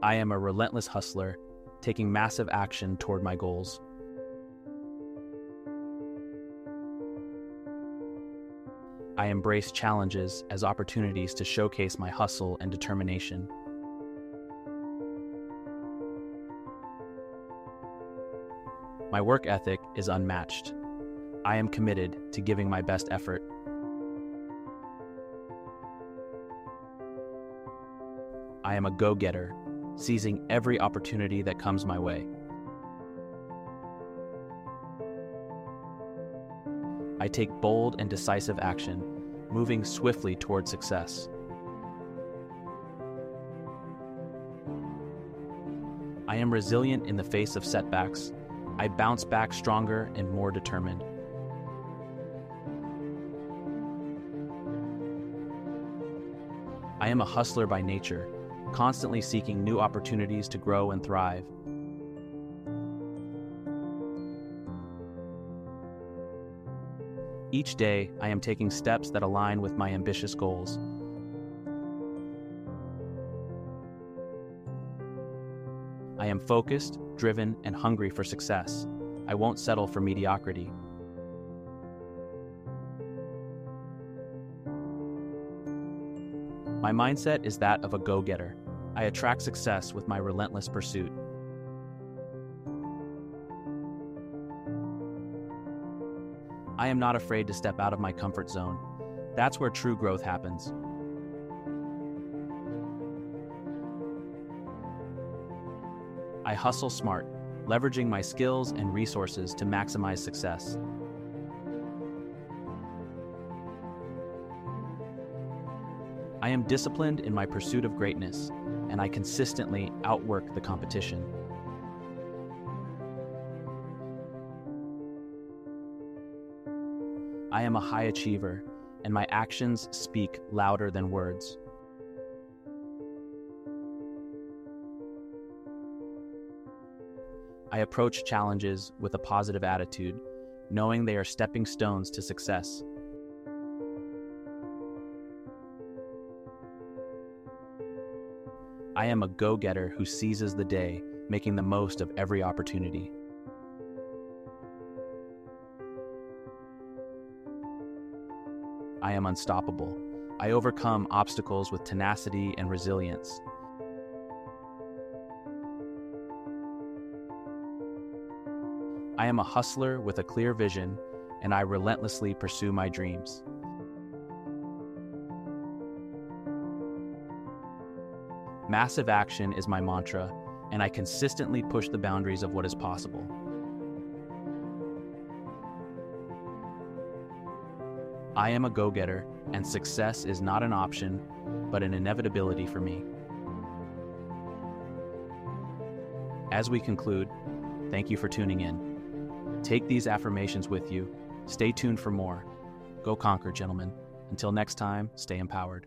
I am a relentless hustler, taking massive action toward my goals. I embrace challenges as opportunities to showcase my hustle and determination. My work ethic is unmatched. I am committed to giving my best effort. I am a go getter, seizing every opportunity that comes my way. I take bold and decisive action, moving swiftly toward success. I am resilient in the face of setbacks. I bounce back stronger and more determined. I am a hustler by nature, constantly seeking new opportunities to grow and thrive. Each day, I am taking steps that align with my ambitious goals. I am focused, driven, and hungry for success. I won't settle for mediocrity. My mindset is that of a go getter. I attract success with my relentless pursuit. I am not afraid to step out of my comfort zone. That's where true growth happens. I hustle smart, leveraging my skills and resources to maximize success. I am disciplined in my pursuit of greatness, and I consistently outwork the competition. I am a high achiever, and my actions speak louder than words. I approach challenges with a positive attitude, knowing they are stepping stones to success. I am a go getter who seizes the day, making the most of every opportunity. I am unstoppable. I overcome obstacles with tenacity and resilience. I am a hustler with a clear vision, and I relentlessly pursue my dreams. Massive action is my mantra, and I consistently push the boundaries of what is possible. I am a go getter, and success is not an option, but an inevitability for me. As we conclude, thank you for tuning in. Take these affirmations with you. Stay tuned for more. Go conquer, gentlemen. Until next time, stay empowered.